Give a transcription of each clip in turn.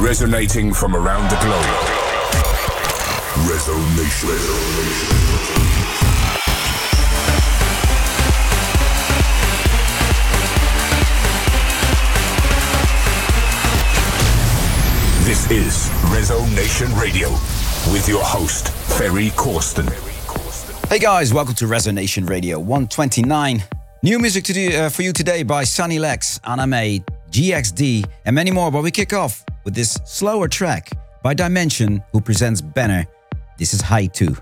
Resonating from around the globe. Resonation. This is Resonation Radio with your host, Ferry Corsten. Hey guys, welcome to Resonation Radio 129. New music to do, uh, for you today by Sunny Lax, anamē, GXD, and many more. But we kick off with this slower track by Dimension, who presents Banner. This is High 2.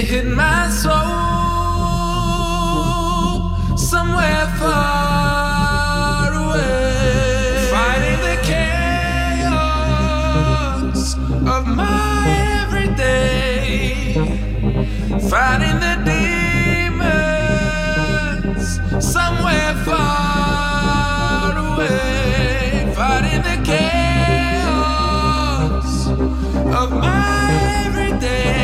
They hit my soul somewhere far away. Fighting the chaos of my everyday. Fighting the demons somewhere far away. Fighting the chaos of my everyday.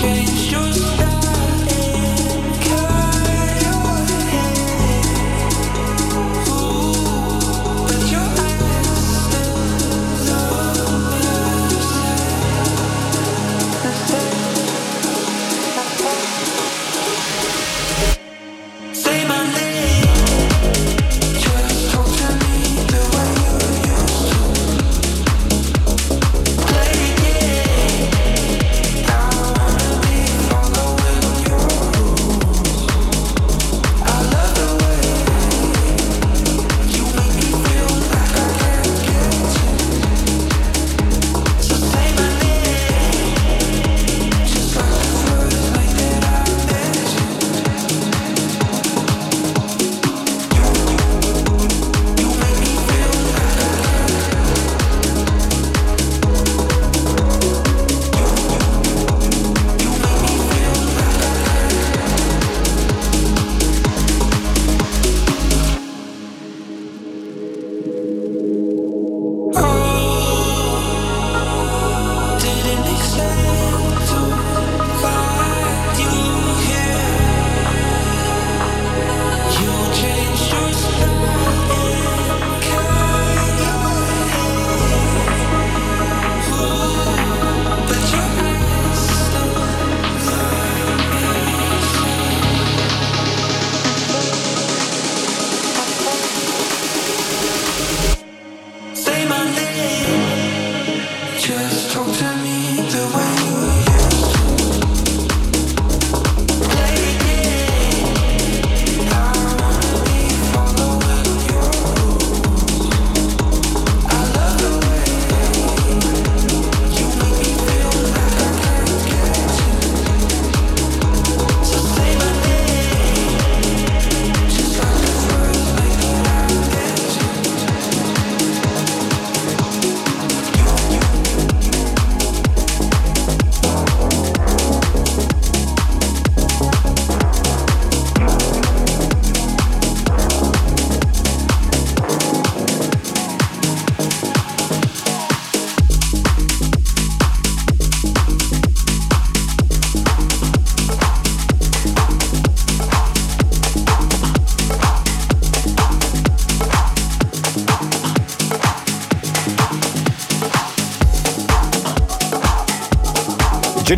change.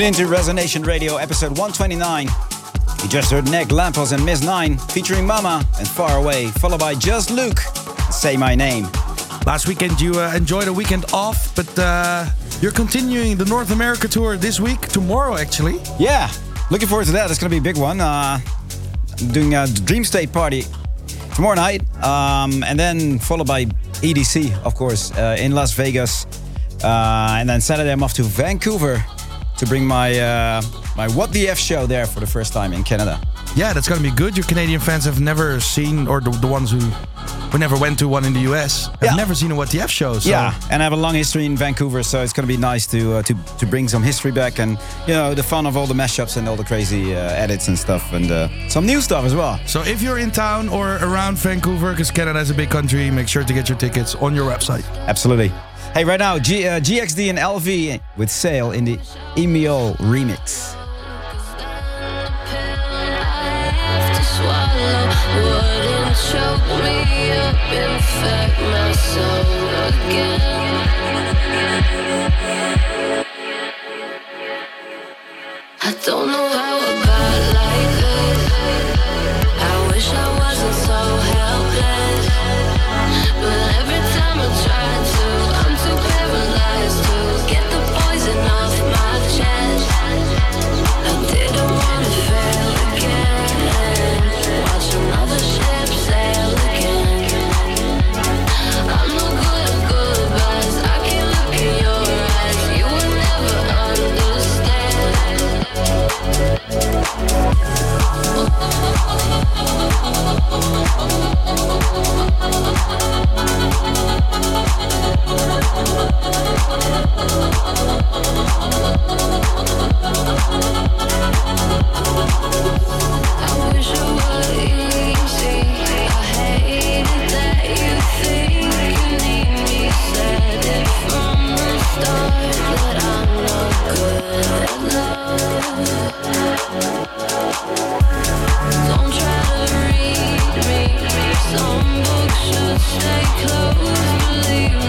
Tune into Resonation Radio, episode 129. You just heard Nick Lampos and Miss Nine featuring Mama and Far Away, followed by Just Luke. Say my name. Last weekend you uh, enjoyed a weekend off, but uh, you're continuing the North America tour this week, tomorrow actually. Yeah, looking forward to that. It's going to be a big one. Uh, I'm doing a Dreamstate party tomorrow night, um, and then followed by EDC, of course, uh, in Las Vegas. Uh, and then Saturday I'm off to Vancouver to bring my uh, my What the F show there for the first time in Canada. Yeah, that's gonna be good. Your Canadian fans have never seen, or the, the ones who who never went to one in the US, have Yeah. never seen a What the F show. So. Yeah, and I have a long history in Vancouver, so it's going to be nice to uh, to to bring some history back and you know the fun of all the mashups and all the crazy uh, edits and stuff and uh, some new stuff as well. So if you're in town or around Vancouver, because Canada is a big country, make sure to get your tickets on your website. Absolutely. Hey, right now, G, uh, GXD and LV with Sale in the Emil remix. I don't know should stay close, believe.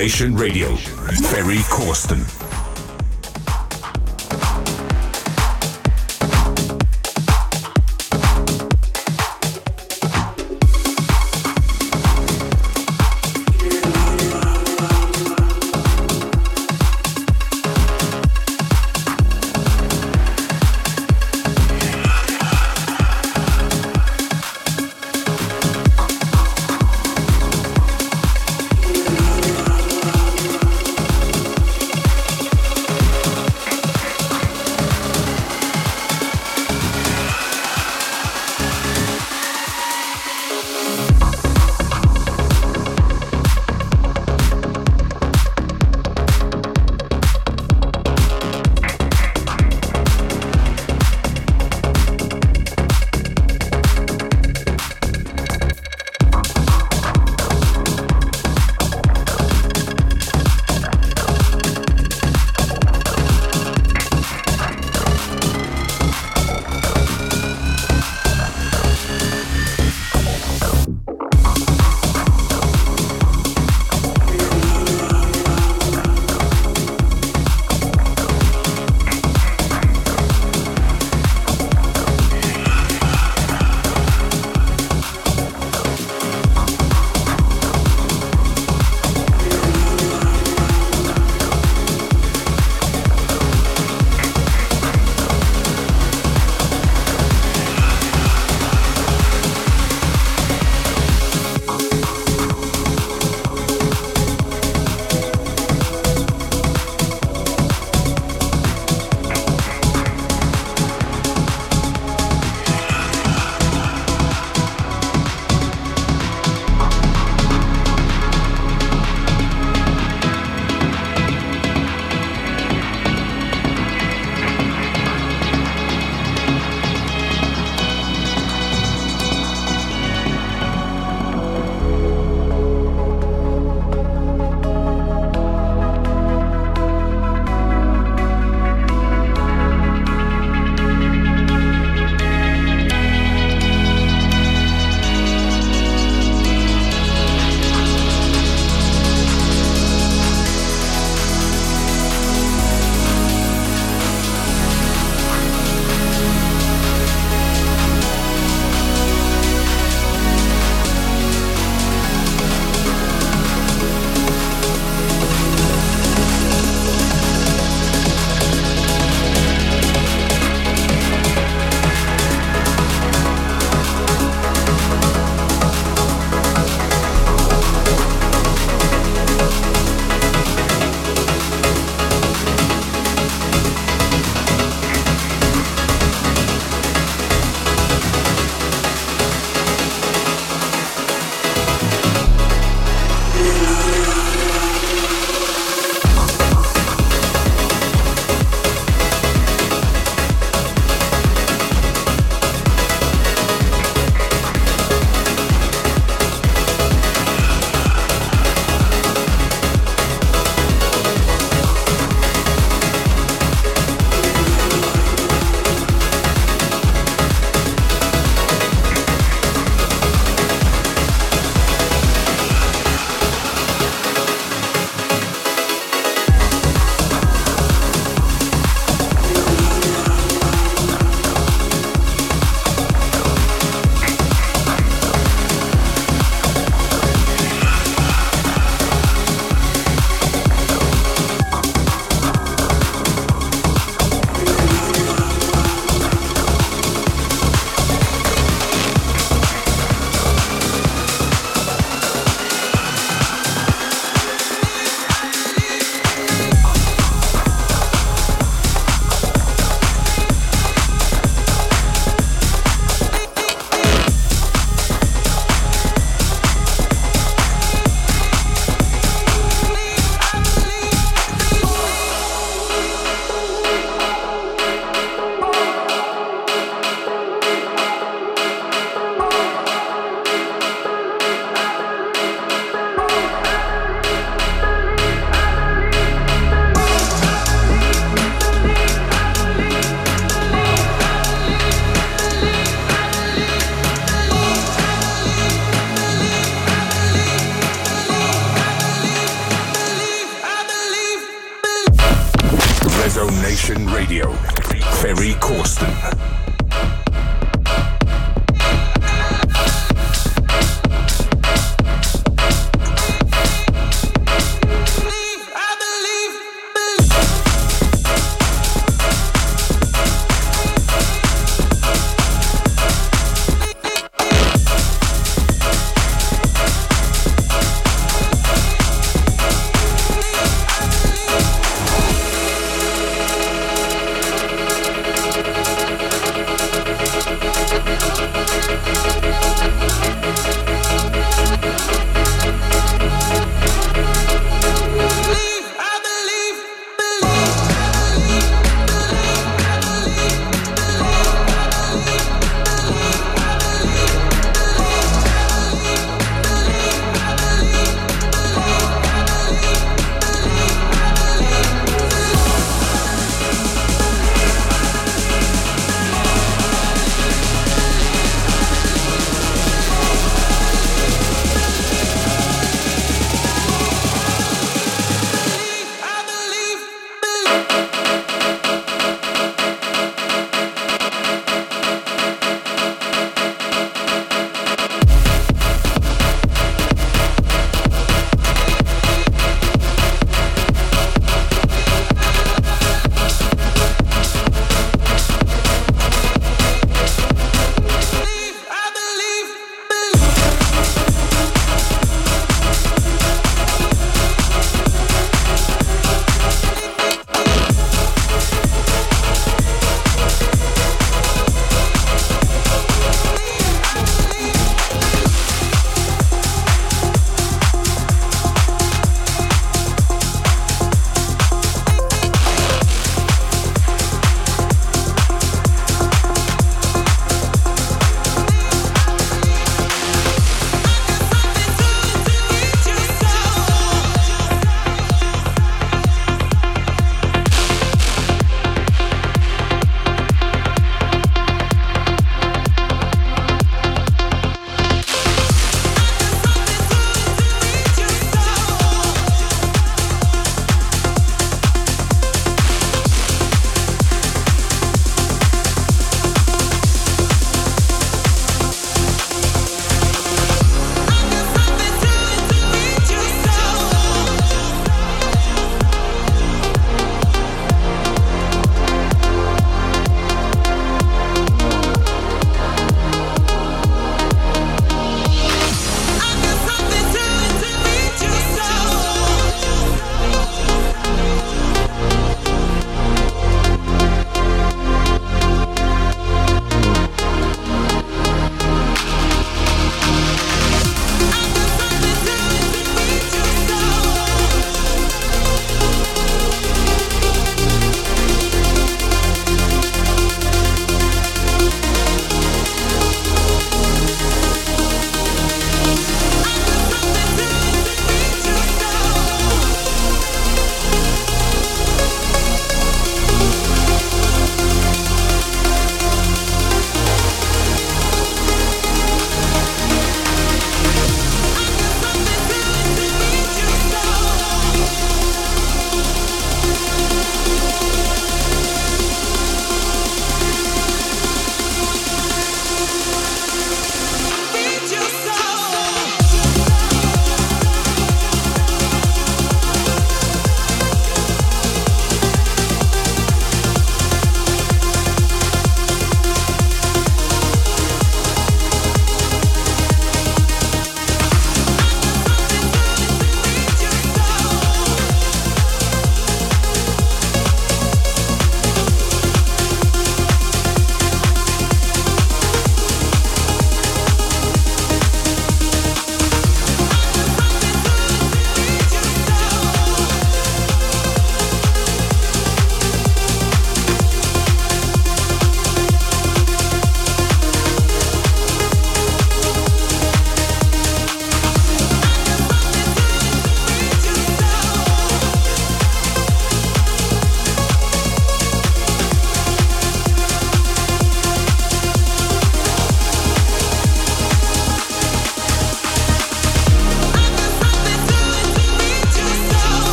Nation Radio.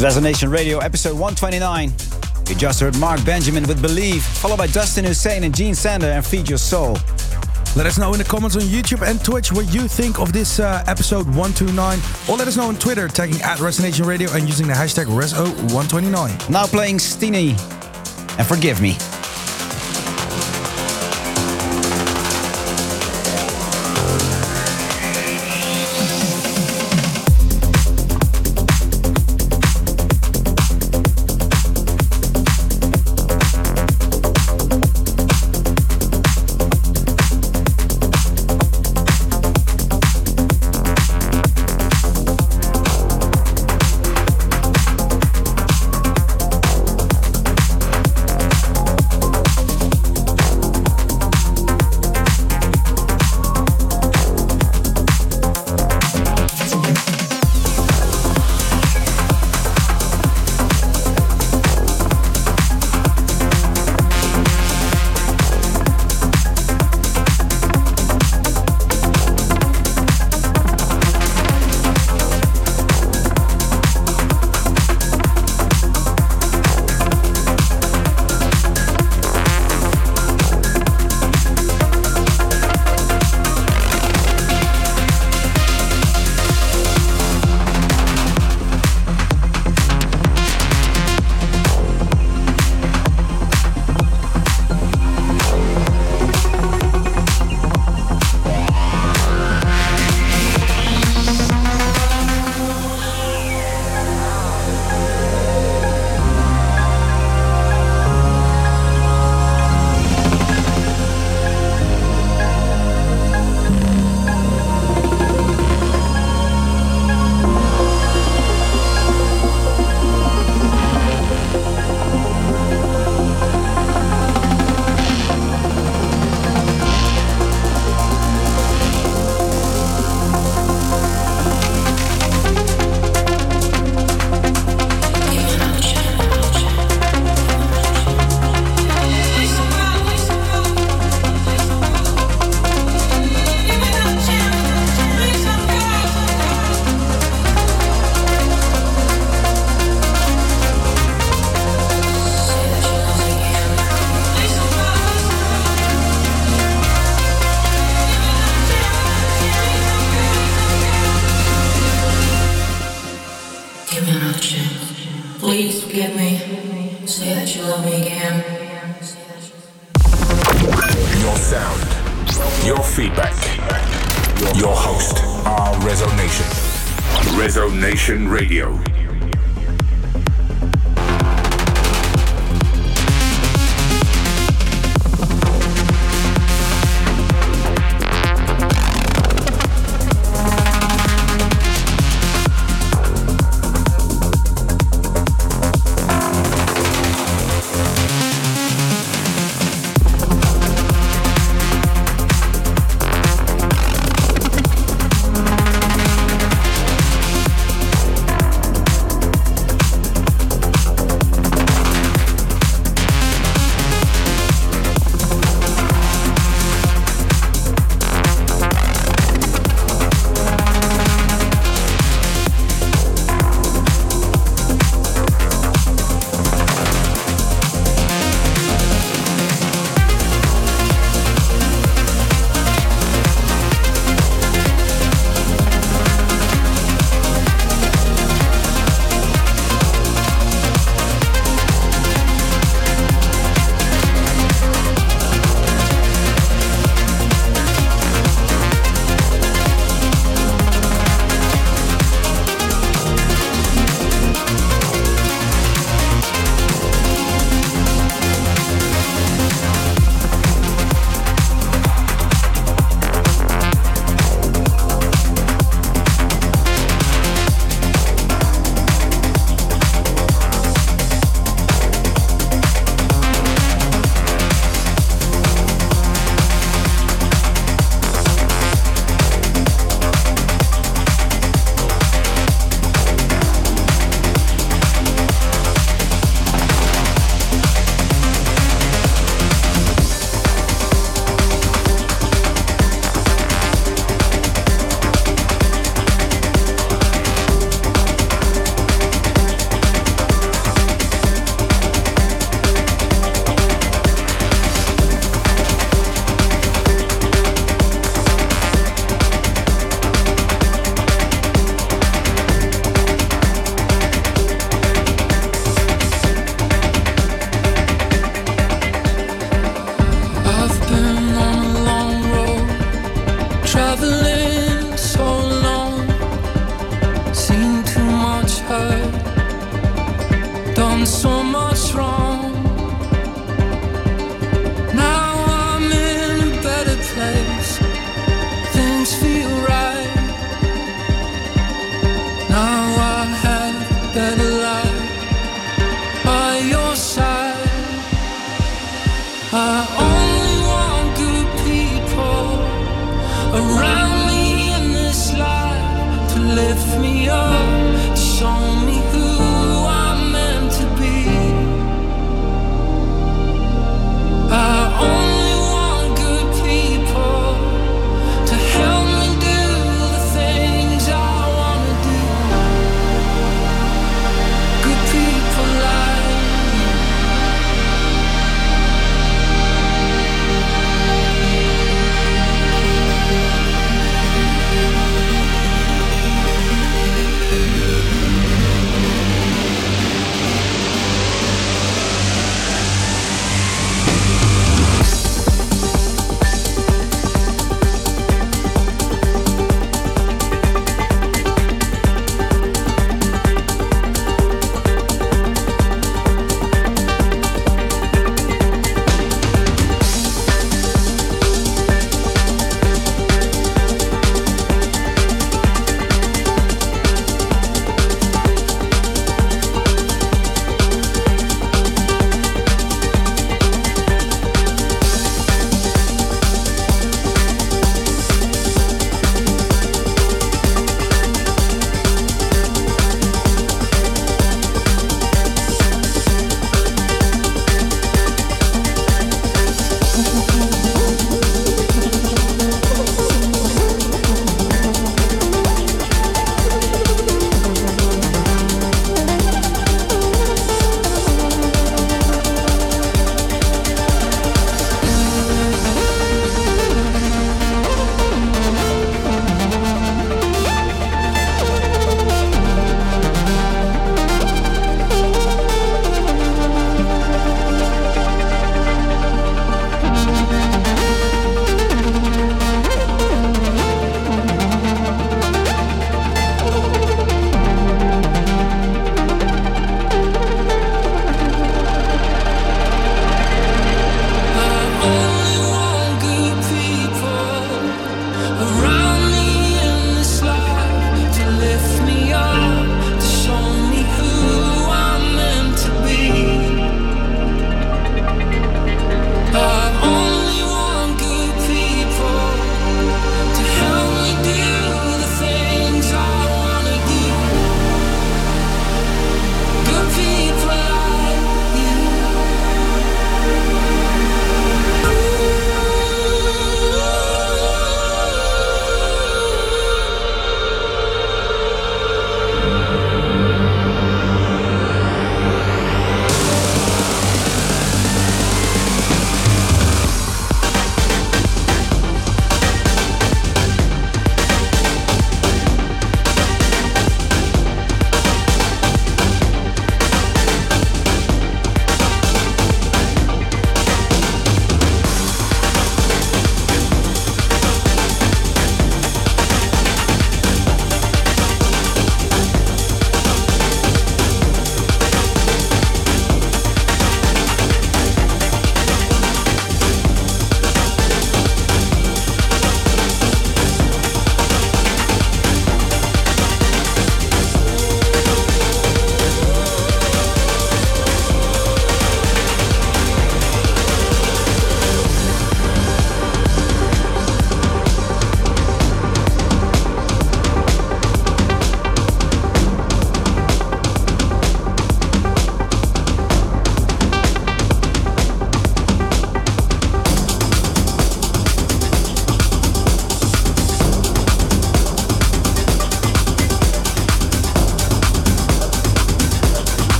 Is Resonation Radio, episode 129. You just heard Mark Benjamin with Believe, followed by Dustin Husain and Gene Sander and Feed Your Soul. Let us know in the comments on YouTube and Twitch what you think of this uh, episode 129, or let us know on Twitter, tagging at Resonation Radio and using the hashtag Reso129. Now playing Steenie and Forgive Me. Nation Radio. Lift me up,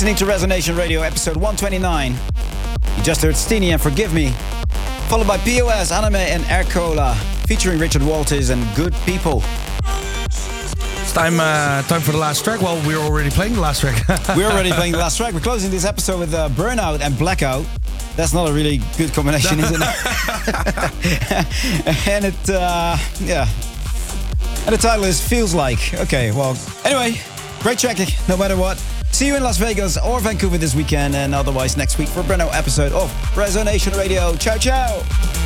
listening to Resonation Radio, episode 129. You just heard Steenie and Forgive Me, followed by POS, anamē, and Air Cola, featuring Richard Walters and Good People. It's time, uh, time for the last track. Well, we're already playing the last track. We're already playing the last track. We're closing this episode with uh, Burnout and Blackout. That's not a really good combination, is it? and it, uh, yeah. And the title is Feels Like. Okay, well, anyway, great track no matter what. See you in Las Vegas or Vancouver this weekend and otherwise next week for a brand new episode of Resonation Radio. Ciao, ciao.